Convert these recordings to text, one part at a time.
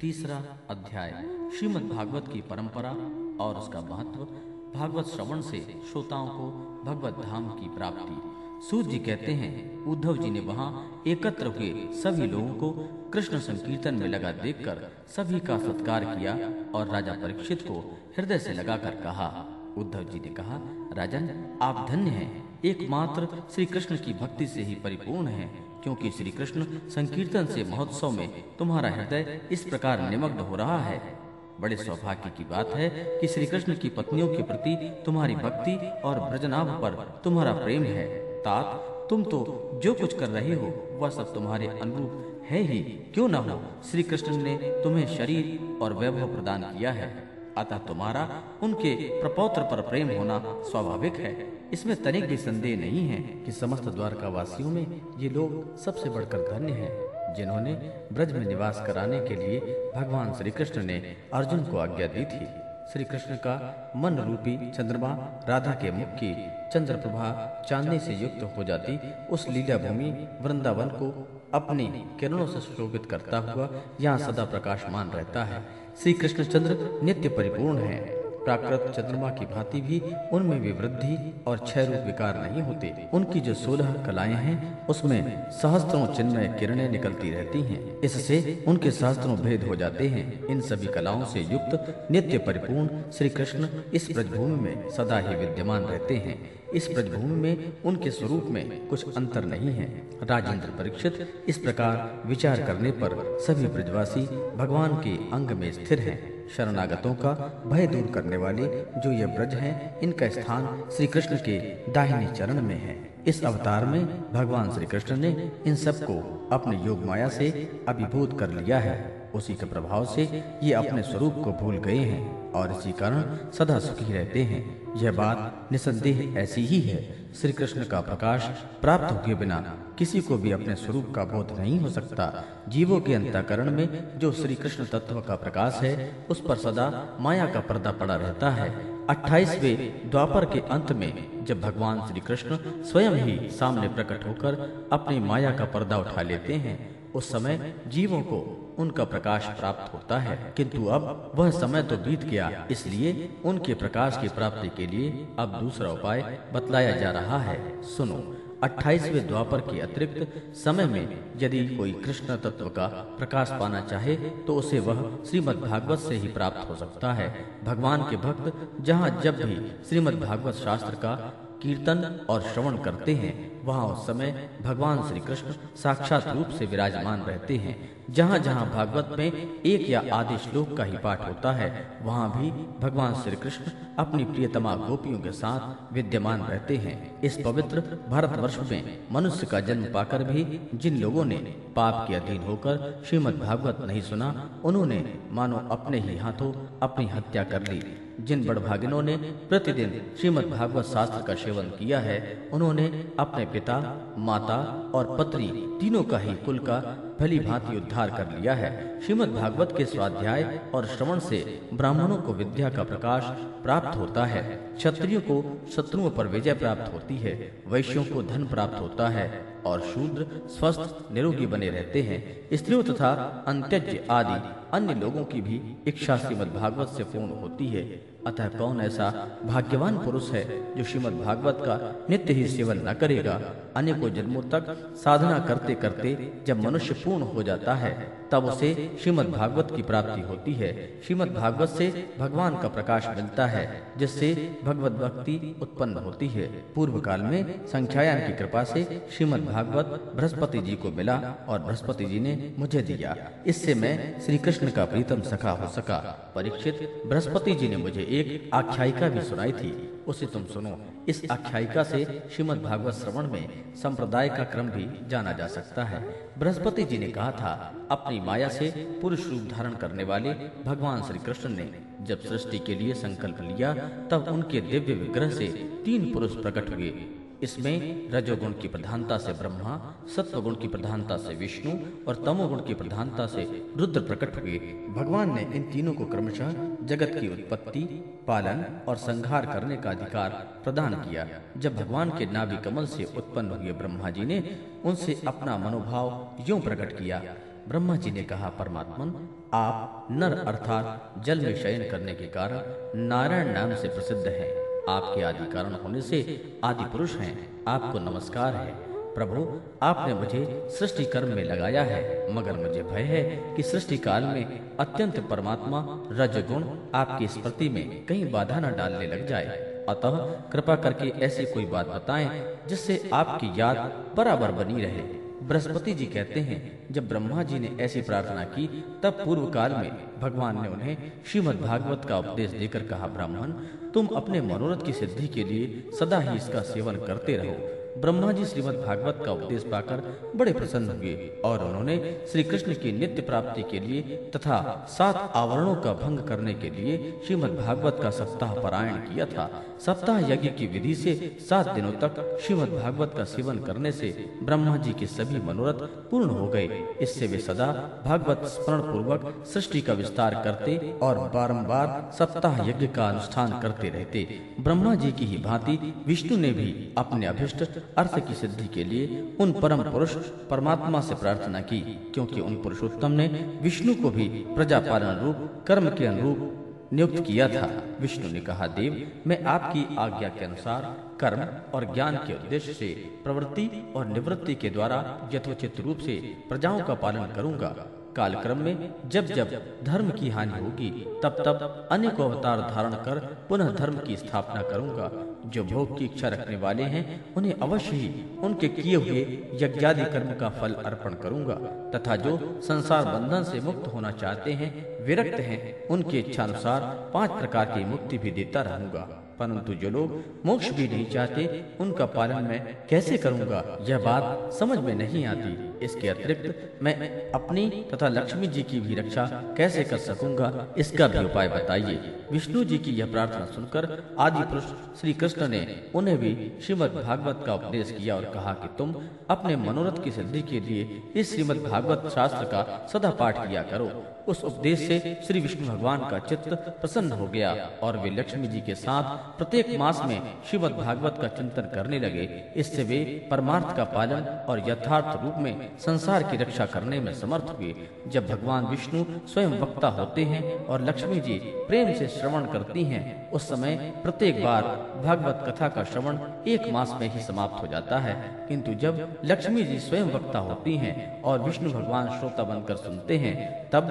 तीसरा अध्याय श्रीमद् भागवत की परंपरा और उसका महत्व, भागवत श्रवण से श्रोताओं को भगवत धाम की प्राप्ति। सूत जी कहते हैं, उद्धव जी ने वहाँ एकत्र हुए सभी लोगों को कृष्ण संकीर्तन में लगा देखकर सभी का सत्कार किया और राजा परीक्षित को हृदय से लगाकर कहा। उद्धव जी ने कहा, राजन, आप धन्य हैं। एकमात्र श्री कृष्ण की भक्ति से ही परिपूर्ण हैं। क्योंकि श्री कृष्ण संकीर्तन से महोत्सव में तुम्हारा हृदय इस प्रकार निमग्न हो रहा है। बड़े सौभाग्य की बात है कि श्री कृष्ण की पत्नियों के प्रति तुम्हारी भक्ति और ब्रजनाभ पर तुम्हारा प्रेम है। तात, तुम तो जो कुछ कर रहे हो, वह सब तुम्हारे अनुरूप है ही। क्यों न हो? श्री कृष्ण ने तुम्हें शरीर और वैभव प्रदान किया है। अतः तुम्हारा, उनके प्रपौत्र पर प्रेम होना स्वाभाविक है। इसमें तनिक भी संदेह नहीं है कि समस्त द्वारका वासियों में ये लोग सबसे बढ़कर धन्य हैं, जिन्होंने ब्रज में निवास कराने के लिए भगवान श्री कृष्ण ने अर्जुन को आज्ञा दी थी। श्री कृष्ण का मन रूपी चंद्रमा राधा के मुख की चंद्र प्रभा चांदनी से युक्त हो जाती उस लीला भूमि वृंदावन को अपनी किरणों से सुशोभित करता हुआ यहाँ सदा प्रकाशमान रहता है। श्री कृष्णचंद्र नित्य परिपूर्ण है। प्राकृत चंद्रमा की भांति भी उनमें भी वृद्धि और क्षय रूप विकार नहीं होते। उनकी जो सोलह कलाएँ हैं, उसमें सहस्त्रों चिन्मय किरणें निकलती रहती हैं। इससे उनके सहस्त्रों भेद हो जाते हैं। इन सभी कलाओं से युक्त, नित्य परिपूर्ण श्री कृष्ण इस ब्रजभूमि में सदा ही विद्यमान रहते हैं। इस ब्रजभूमि में उनके स्वरूप में कुछ अंतर नहीं है। राजेंद्र परीक्षित इस प्रकार विचार करने पर सभी ब्रजवासी भगवान के अंग में स्थिर हैं। शरणागतों का भय दूर करने वाले जो ये ब्रज हैं, इनका स्थान श्री कृष्ण के दाहिने चरण में है। इस अवतार में भगवान श्री कृष्ण ने इन सबको अपने योग माया से अभिभूत कर लिया है। उसी के प्रभाव से ये अपने स्वरूप को भूल गए हैं और इसी कारण सदा सुखी रहते हैं। यह बात निसंदेह ऐसी ही है श्री कृष्ण का प्रकाश प्राप्त हुए बिना किसी को भी अपने स्वरूप का बोध नहीं हो सकता। जीवों के अंतकरण में जो श्री कृष्ण तत्व का प्रकाश है, उस पर सदा माया का पर्दा पड़ा रहता है। अट्ठाईसवें द्वापर के अंत में जब भगवान श्री कृष्ण स्वयं ही सामने प्रकट होकर अपनी माया का पर्दा उठा लेते हैं, उस समय जीवों को उनका प्रकाश प्राप्त होता है। किंतु अब वह समय तो बीत गया, इसलिए उनके प्रकाश की प्राप्ति के लिए अब दूसरा उपाय बतलाया जा रहा है। सुनो, अट्ठाईसवें द्वापर के अतिरिक्त समय में यदि कोई कृष्ण तत्व का प्रकाश पाना चाहे तो उसे वह श्रीमद् भागवत से ही प्राप्त हो सकता है। भगवान के भक्त जहाँ जब भी श्रीमद् भागवत शास्त्र का कीर्तन और श्रवण करते हैं, वहाँ उस समय भगवान श्री कृष्ण साक्षात रूप से विराजमान रहते हैं। जहाँ जहाँ भागवत में एक या आदि श्लोक का ही पाठ होता है, वहाँ भी भगवान श्री कृष्ण अपनी प्रियतमा गोपियों के साथ विद्यमान रहते हैं। इस पवित्र भारतवर्ष में मनुष्य का जन्म पाकर भी जिन लोगों ने पाप के अधीन होकर श्रीमद भागवत नहीं सुना, उन्होंने मानो अपने ही हाथों अपनी हत्या कर ली। जिन बड़भागिनों ने प्रतिदिन श्रीमद् भागवत शास्त्र का सेवन किया है उन्होंने अपने पिता माता और पत्नी तीनों का ही कुल का भली भांति उद्धार कर लिया है। श्रीमद् भागवत के स्वाध्याय और श्रवण से ब्राह्मणों को विद्या का प्रकाश प्राप्त होता है। क्षत्रियो को शत्रुओं पर विजय प्राप्त होती है। वैश्यों को धन प्राप्त होता है। और शूद्र स्वस्थ निरोगी बने रहते हैं, स्त्रियों तथा अंत्यज आदि अन्य लोगों की भी इच्छा श्रीमद भागवत से पूर्ण होती है। अतः कौन ऐसा भाग्यवान पुरुष है जो श्रीमद भागवत का नित्य ही सेवन न करेगा? अनेकों जन्मों तक साधना करते करते जब मनुष्य पूर्ण हो जाता है तब उसे श्रीमद् भागवत की प्राप्ति होती है। श्रीमद् भागवत से भगवान का प्रकाश मिलता है, जिससे भगवत भक्ति उत्पन्न होती है। पूर्व काल में संख्यायन की कृपा से श्रीमद् भागवत बृहस्पति जी को मिला और बृहस्पति जी ने मुझे दिया। इससे मैं श्री कृष्ण का प्रीतम सखा हो सका। परीक्षित बृहस्पति जी ने मुझे एक आख्यायिका भी सुनाई थी। उसे तुम सुनो, इस आख्यायिका से श्रीमद् भागवत श्रवण में संप्रदाय का क्रम भी जाना जा सकता है। बृहस्पति जी ने कहा था, अपनी माया से पुरुष रूप धारण करने वाले भगवान श्री कृष्ण ने जब सृष्टि के लिए संकल्प लिया, तब उनके दिव्य विग्रह से तीन पुरुष प्रकट हुए। इसमें रजोगुण की प्रधानता से ब्रह्मा, सत्वगुण की प्रधानता से विष्णु और तमोगुण की प्रधानता से रुद्र प्रकट हुए। भगवान ने इन तीनों को क्रमशः जगत की उत्पत्ति, पालन और संहार करने का अधिकार प्रदान किया। जब भगवान के नाभि कमल से उत्पन्न हुए ब्रह्मा जी ने उनसे अपना मनोभाव यूँ प्रकट किया ब्रह्मा जी ने कहा, परमात्मन, आप नर अर्थात जल में शयन करने के कारण नारायण नाम से प्रसिद्ध हैं। आपके आदि कारण होने से आदि पुरुष हैं। आपको नमस्कार है। प्रभु, आपने मुझे सृष्टि कर्म में लगाया है, मगर मुझे भय है कि सृष्टि काल में अत्यंत परमात्मा रजगुण आपकी स्मृति में कहीं बाधा न डालने लग जाए। अतः कृपा करके ऐसी कोई बात बताएँ जिससे आपकी याद बराबर बनी रहे। बृहस्पति जी कहते हैं, जब ब्रह्मा जी ने ऐसी प्रार्थना की, तब पूर्व काल में भगवान ने उन्हें श्रीमद् भागवत का उपदेश देकर कहा, ब्राह्मण, तुम अपने मनोरथ की सिद्धि के लिए सदा ही इसका सेवन करते रहो। ब्रह्मा जी श्रीमद भागवत का उपदेश पाकर बड़े प्रसन्न हुए और उन्होंने श्री कृष्ण की नित्य प्राप्ति के लिए तथा सात आवरणों का भंग करने के लिए श्रीमद भागवत का सप्ताह पारायण किया था। सप्ताह यज्ञ की विधि से सात दिनों तक श्रीमद भागवत का सेवन करने से ब्रह्मा जी के सभी मनोरथ पूर्ण हो गए। इससे वे सदा भागवत स्मरण पूर्वक सृष्टि का विस्तार करते और बारंबार सप्ताह यज्ञ का अनुष्ठान करते रहते। ब्रह्मा जी की ही भांति विष्णु ने भी अपने अभिष्ट अर्थ की सिद्धि के लिए उन परम पुरुष परमात्मा से प्रार्थना की, क्योंकि उन पुरुषोत्तम ने विष्णु को भी प्रजा पालन रूप, कर्म के अनुरूप नियुक्त किया था। विष्णु ने कहा, देव, मैं आपकी आज्ञा के अनुसार कर्म और ज्ञान के उद्देश्य से प्रवृत्ति और निवृत्ति के द्वारा यथोचित रूप से प्रजाओं का पालन करूँगा। कालक्रम में जब जब धर्म की हानि होगी, तब तब अनेक अवतार धारण कर पुनः धर्म की स्थापना करूँगा। जो भोग की इच्छा रखने वाले हैं, उन्हें अवश्य ही उनके किए हुए यज्ञादि कर्म का फल अर्पण करूँगा। तथा जो संसार बंधन से मुक्त होना चाहते हैं, विरक्त हैं, उनकी इच्छा अनुसार पाँच प्रकार की मुक्ति भी देता रहूँगा। परंतु जो लोग मोक्ष भी नहीं चाहते, उनका पालन मैं कैसे करूँगा, यह बात समझ में नहीं आती। इसके अतिरिक्त मैं अपनी तथा लक्ष्मी जी की भी रक्षा कैसे कर सकूँगा, इसका भी उपाय बताइए। विष्णु जी की यह प्रार्थना सुनकर आदि पुरुष श्री कृष्ण ने उन्हें भी श्रीमद भागवत का उपदेश किया और कहा कि तुम अपने मनोरथ की सिद्धि के लिए इस श्रीमद भागवत शास्त्र का सदा पाठ किया करो। उस उपदेश से श्री विष्णु भगवान का चित्त प्रसन्न हो गया और वे लक्ष्मी जी के साथ प्रत्येक मास में श्रीमद भागवत का चिंतन करने लगे। इससे वे परमार्थ का पालन और यथार्थ रूप में संसार की रक्षा करने में समर्थ हुए। जब भगवान विष्णु स्वयं वक्ता होते हैं और लक्ष्मी जी प्रेम से श्रवण करती हैं, उस समय प्रत्येक बार भागवत कथा का श्रवण एक मास में ही समाप्त हो जाता है। किंतु जब लक्ष्मी जी स्वयं वक्ता होती हैं और विष्णु भगवान श्रोता बनकर सुनते हैं, तब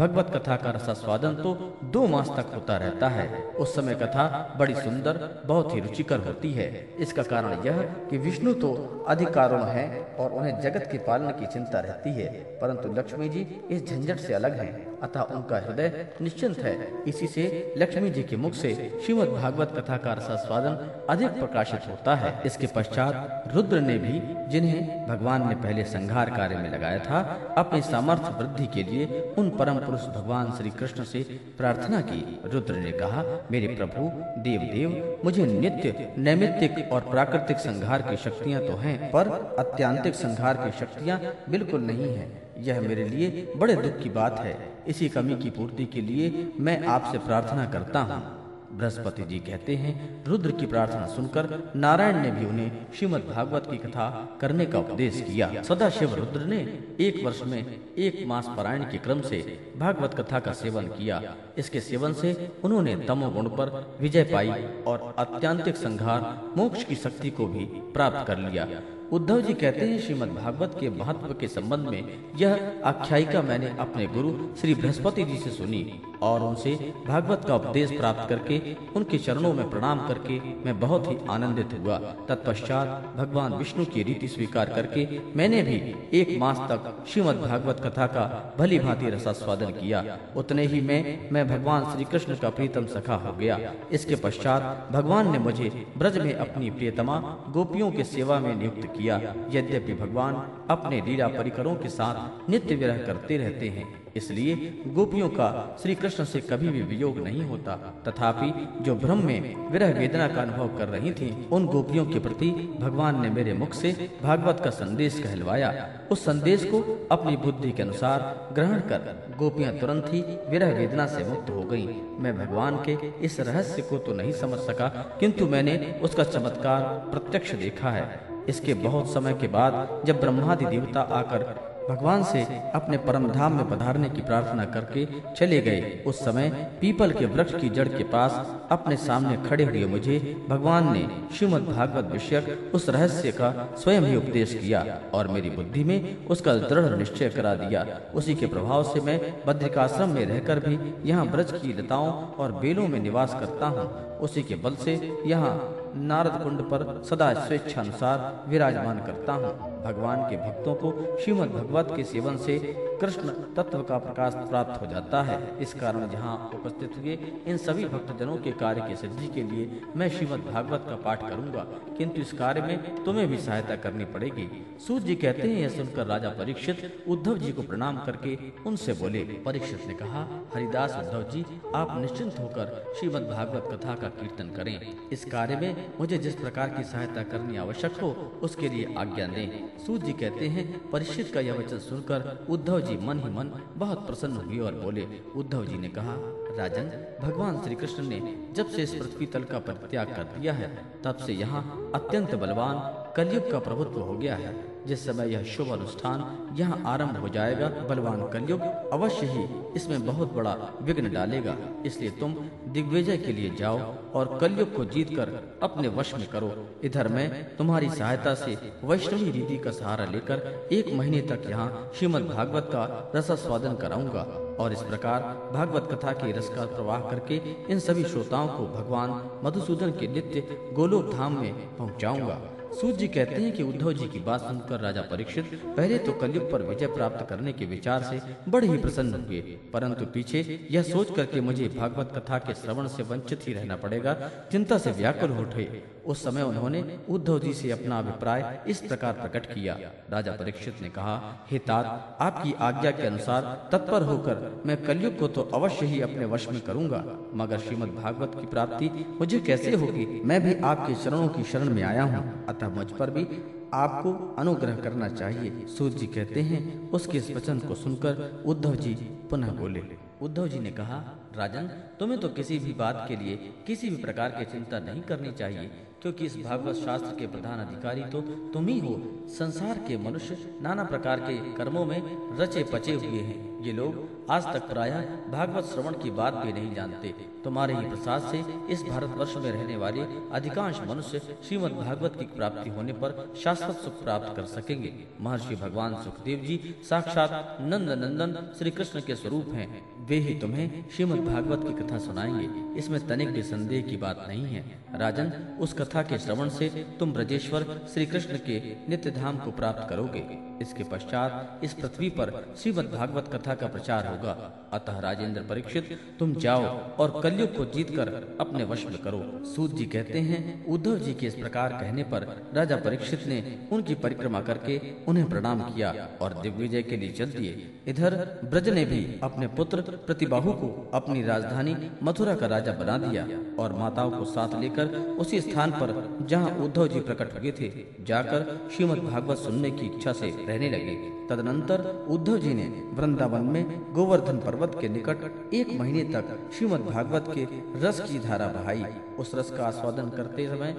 भगवत कथा का रसास्वादन तो दो मास तक होता रहता है। उस समय कथा बड़ी सुंदर, बहुत ही रुचिकर होती है। इसका कारण यह कि विष्णु तो अधिकारण है और उन्हें जगत के पालन की चिंता रहती है, परंतु लक्ष्मी जी इस झंझट से अलग हैं। अतः उनका हृदय निश्चिंत है। इसी से लक्ष्मी जी के मुख से श्रीमद भागवत कथा का रसास्वादन अधिक प्रकाशित होता है। इसके पश्चात रुद्र ने भी, जिन्हें भगवान ने पहले संघार कार्य में लगाया था, अपने सामर्थ्य वृद्धि के लिए उन परम पुरुष भगवान श्री कृष्ण से प्रार्थना की। रुद्र ने कहा, मेरे प्रभु देव देव मुझे नित्य, नैमित्तिक और प्राकृतिक संघार की शक्तियाँ तो है, पर अत्यांतिक संघार की शक्तियाँ बिल्कुल नहीं है। यह मेरे लिए बड़े दुख की बात है। इसी कमी की पूर्ति के लिए मैं आपसे प्रार्थना करता हूँ। बृहस्पति जी कहते हैं, रुद्र की प्रार्थना सुनकर नारायण ने भी उन्हें श्रीमद भागवत की कथा करने का उपदेश किया। सदा शिव रुद्र ने एक वर्ष में एक मास पारायण के क्रम से भागवत कथा का सेवन किया। इसके सेवन से उन्होंने तमोगुण पर विजय पाई और अत्यंतिक संघार मोक्ष की शक्ति को भी प्राप्त कर लिया। उद्धव जी कहते हैं, श्रीमद् भागवत के महत्व के संबंध में यह आख्यायिका मैंने अपने गुरु श्री बृहस्पति जी से सुनी। और उनसे भागवत का उपदेश प्राप्त करके, उनके चरणों में प्रणाम करके मैं बहुत ही आनंदित हुआ। तत्पश्चात भगवान विष्णु की रीति स्वीकार करके मैंने भी एक मास तक श्रीमद भागवत कथा का भली भांति रसास्वादन किया। उतने ही में मैं भगवान श्री कृष्ण का प्रीतम सखा हो गया। इसके पश्चात भगवान ने मुझे ब्रज में अपनी प्रियतमा गोपियों के सेवा में नियुक्त किया। यद्यपि भगवान अपने लीला परिकरों के साथ नित्य विरह करते रहते हैं इसलिए गोपियों का श्री कृष्ण से कभी भी वियोग नहीं होता। तथापि जो ब्रह्म में विरह वेदना का अनुभव कर रही थीं, उन गोपियों के प्रति भगवान ने मेरे मुख से भागवत का संदेश कहलवाया। उस संदेश को अपनी बुद्धि के अनुसार ग्रहण कर गोपियाँ तुरंत ही विरह वेदना से मुक्त हो गईं। मैं भगवान के इस रहस्य को तो नहीं समझ सका किंतु मैंने उसका चमत्कार प्रत्यक्ष देखा है। इसके बहुत समय के बाद जब ब्रह्मादि देवता आकर भगवान से अपने परम धाम में पधारने की प्रार्थना करके चले गए। उस समय पीपल के वृक्ष की जड़ के पास अपने सामने खड़े हुए मुझे भगवान ने श्रीमद भागवत विषयक उस रहस्य का स्वयं ही उपदेश किया और मेरी बुद्धि में उसका दृढ़ निश्चय करा दिया। उसी के प्रभाव से मैं बद्रिकाश्रम में रहकर भी यहाँ ब्रज की लताओं और बेलों में निवास करता हूँ। उसी के बल से यहाँ नारद कुंड पर सदा स्वेच्छा अनुसार विराजमान करता हूँ। भगवान के भक्तों को श्रीमद भगवत के सेवन से कृष्ण तत्व का प्रकाश प्राप्त हो जाता है। इस कारण जहाँ उपस्थित हुए इन सभी भक्तजनों के कार्य की सिद्धि के लिए मैं श्रीमद भागवत का पाठ करूँगा। किंतु इस कार्य में तुम्हें भी सहायता करनी पड़ेगी। सूर्य जी कहते हैं, यह सुनकर राजा परीक्षित उद्धव जी को प्रणाम करके उनसे बोले, परीक्षित ने कहा, हरिदास उद्धव जी, आप निश्चिंत होकर श्रीमद भागवत कथा का कीर्तन करें। इस कार्य में मुझे जिस प्रकार की सहायता करनी आवश्यक हो, उसके लिए आज्ञा दें। सूत जी कहते हैं परीक्षित का यह वचन सुनकर उद्धव जी मन ही मन बहुत प्रसन्न हुए और बोले, उद्धव जी ने कहा, राजन, भगवान श्री कृष्ण ने जब से इस पृथ्वी तल का परित्याग कर दिया है, तब से यहाँ अत्यंत बलवान कलयुग का प्रभुत्व हो गया है। जिस समय यह शुभ अनुष्ठान यहाँ आरंभ हो जाएगा, बलवान कलयुग अवश्य ही इसमें बहुत बड़ा विघ्न डालेगा। इसलिए तुम दिग्विजय के लिए जाओ और कलयुग को जीतकर अपने वश में करो। इधर मैं तुम्हारी सहायता से वैष्णवी रीति का सहारा लेकर एक महीने तक यहाँ श्रीमद भागवत का रसास्वादन कराऊँगा और इस प्रकार भागवत कथा के रस का प्रवाह करके इन सभी श्रोताओं को भगवान मधुसूदन के नित्य गोलोक धाम में पहुंचाऊँगा। सूत जी कहते हैं कि उद्धव जी की बात सुनकर राजा परीक्षित पहले तो कलयुग पर विजय प्राप्त करने के विचार से बड़े ही प्रसन्न हुए। परंतु पीछे यह सोच करके मुझे भागवत कथा के श्रवण से वंचित ही रहना पड़ेगा, चिंता से व्याकुल उठे। उस समय उन्होंने उद्धव जी से अपना अभिप्राय इस प्रकार प्रकट किया। राजा परीक्षित ने कहा, हे तात, आपकी आज्ञा के अनुसार तत्पर होकर मैं कलयुग को तो अवश्य ही अपने वश में करूँगा। मगर श्रीमद भागवत की प्राप्ति मुझे कैसे होगी? मैं भी आपके चरणों की शरण में आया हूँ। अतः मुझ पर भी आपको अनुग्रह करना चाहिए। सूर्य जी कहते हैं, उसके इस वचन को सुनकर उद्धव जी पुनः बोले, उद्धव जी ने कहा, राजन, तुम्हें तो किसी भी बात के लिए किसी भी प्रकार की चिंता नहीं करनी चाहिए, क्योंकि इस भागवत शास्त्र के प्रधान अधिकारी तो तुम ही हो। संसार के मनुष्य नाना प्रकार के कर्मों में रचे पचे हुए हैं। ये लोग आज तक प्रायः भागवत श्रवण की बात भी नहीं जानते। तुम्हारे ही प्रसाद से इस भारतवर्ष में रहने वाले अधिकांश मनुष्य श्रीमद भागवत की प्राप्ति होने पर शाश्वत सुख प्राप्त कर सकेंगे। महर्षि भगवान सुखदेव जी साक्षात नंद नंदन श्री कृष्ण के स्वरूप हैं। वे ही तुम्हें श्रीमद भागवत की कथा सुनाएँगे। इसमें तनिक भी संदेह की बात नहीं है। राजन, उस कथा के श्रवण से तुम ब्रजेश्वर श्री कृष्ण के नित्य धाम को प्राप्त करोगे। इसके पश्चात इस पृथ्वी पर श्रीमद भागवत कथा का प्रचार होगा। अतः राजेंद्र परीक्षित, तुम जाओ और कलयुग को जीतकर अपने वश में करो। सूत जी कहते हैं, उद्धव जी के इस प्रकार कहने पर राजा परीक्षित ने उनकी परिक्रमा करके उन्हें प्रणाम किया और दिग्विजय के लिए चल दिए। इधर ब्रज ने भी अपने पुत्र प्रतिबाहु को अपनी राजधानी मथुरा का राजा बना दिया और माताओं को साथ लेकर उसी स्थान पर जहाँ उद्धव जी प्रकट हुए थे, जाकर श्रीमद भागवत सुनने की इच्छा से रहने लगे। तदनंतर उद्धव जी ने वृंदावन में गोवर्धन पर्वत के निकट एक महीने तक श्रीमद भागवत के रस की धारा बहाई। उस रस का आस्वादन करते समय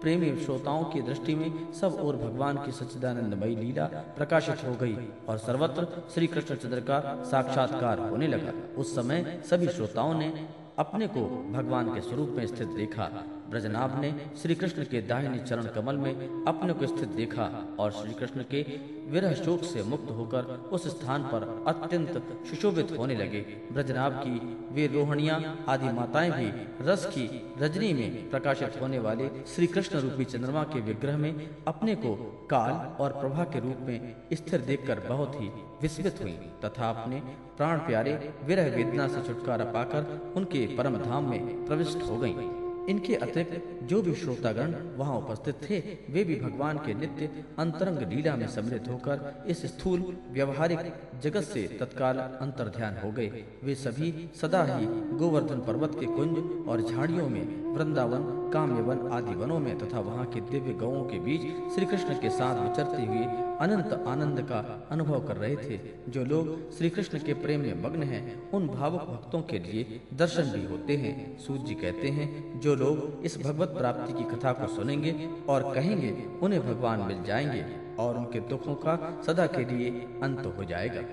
प्रेमी श्रोताओं की दृष्टि में सब और भगवान की सच्चिदानंदमयी लीला प्रकाशित हो गई और सर्वत्र श्री कृष्णचंद्र का साक्षात्कार होने लगा। उस समय सभी श्रोताओं ने अपने को भगवान के स्वरूप में स्थित देखा। ब्रजनाभ ने श्री कृष्ण के दाहिने चरण कमल में अपने को स्थित देखा और श्री कृष्ण के विरह शोक से मुक्त होकर उस स्थान पर अत्यंत सुशोभित होने लगे ब्रजनाभ की वे रोहणिया, आदि माताएँ भी रस की रजनी में प्रकाशित होने वाले श्री कृष्ण रूपी चंद्रमा के विग्रह में अपने को काल और प्रभा के रूप में स्थिर देखकर बहुत ही विस्मित हुई तथा अपने प्राण प्यारे विरह वेदना से छुटकारा पाकर उनके परम धाम में प्रविष्ट हो गईं। इनके अतिरिक्त जो भी श्रोतागण वहाँ उपस्थित थे, वे भी भगवान के नित्य अंतरंग लीला में सम्मिलित होकर इस स्थूल, व्यवहारिक जगत से तत्काल अंतर ध्यान हो गए। वे सभी सदा ही गोवर्धन पर्वत के कुंज और झाड़ियों में, वृंदावन, काम्यवन आदि वनों में तथा वहाँ के दिव्य गौों के बीच श्री कृष्ण के साथ विचरते हुए अनंत आनंद का अनुभव कर रहे थे। जो लोग श्री कृष्ण के प्रेम में मग्न हैं, उन भावुक भक्तों के लिए दर्शन भी होते हैं। सूर्य जी कहते हैं लोग इस भगवत प्राप्ति की कथा को सुनेंगे और कहेंगे, उन्हें भगवान मिल जाएँगे और उनके दुखों का सदा के लिए अंत हो जाएगा।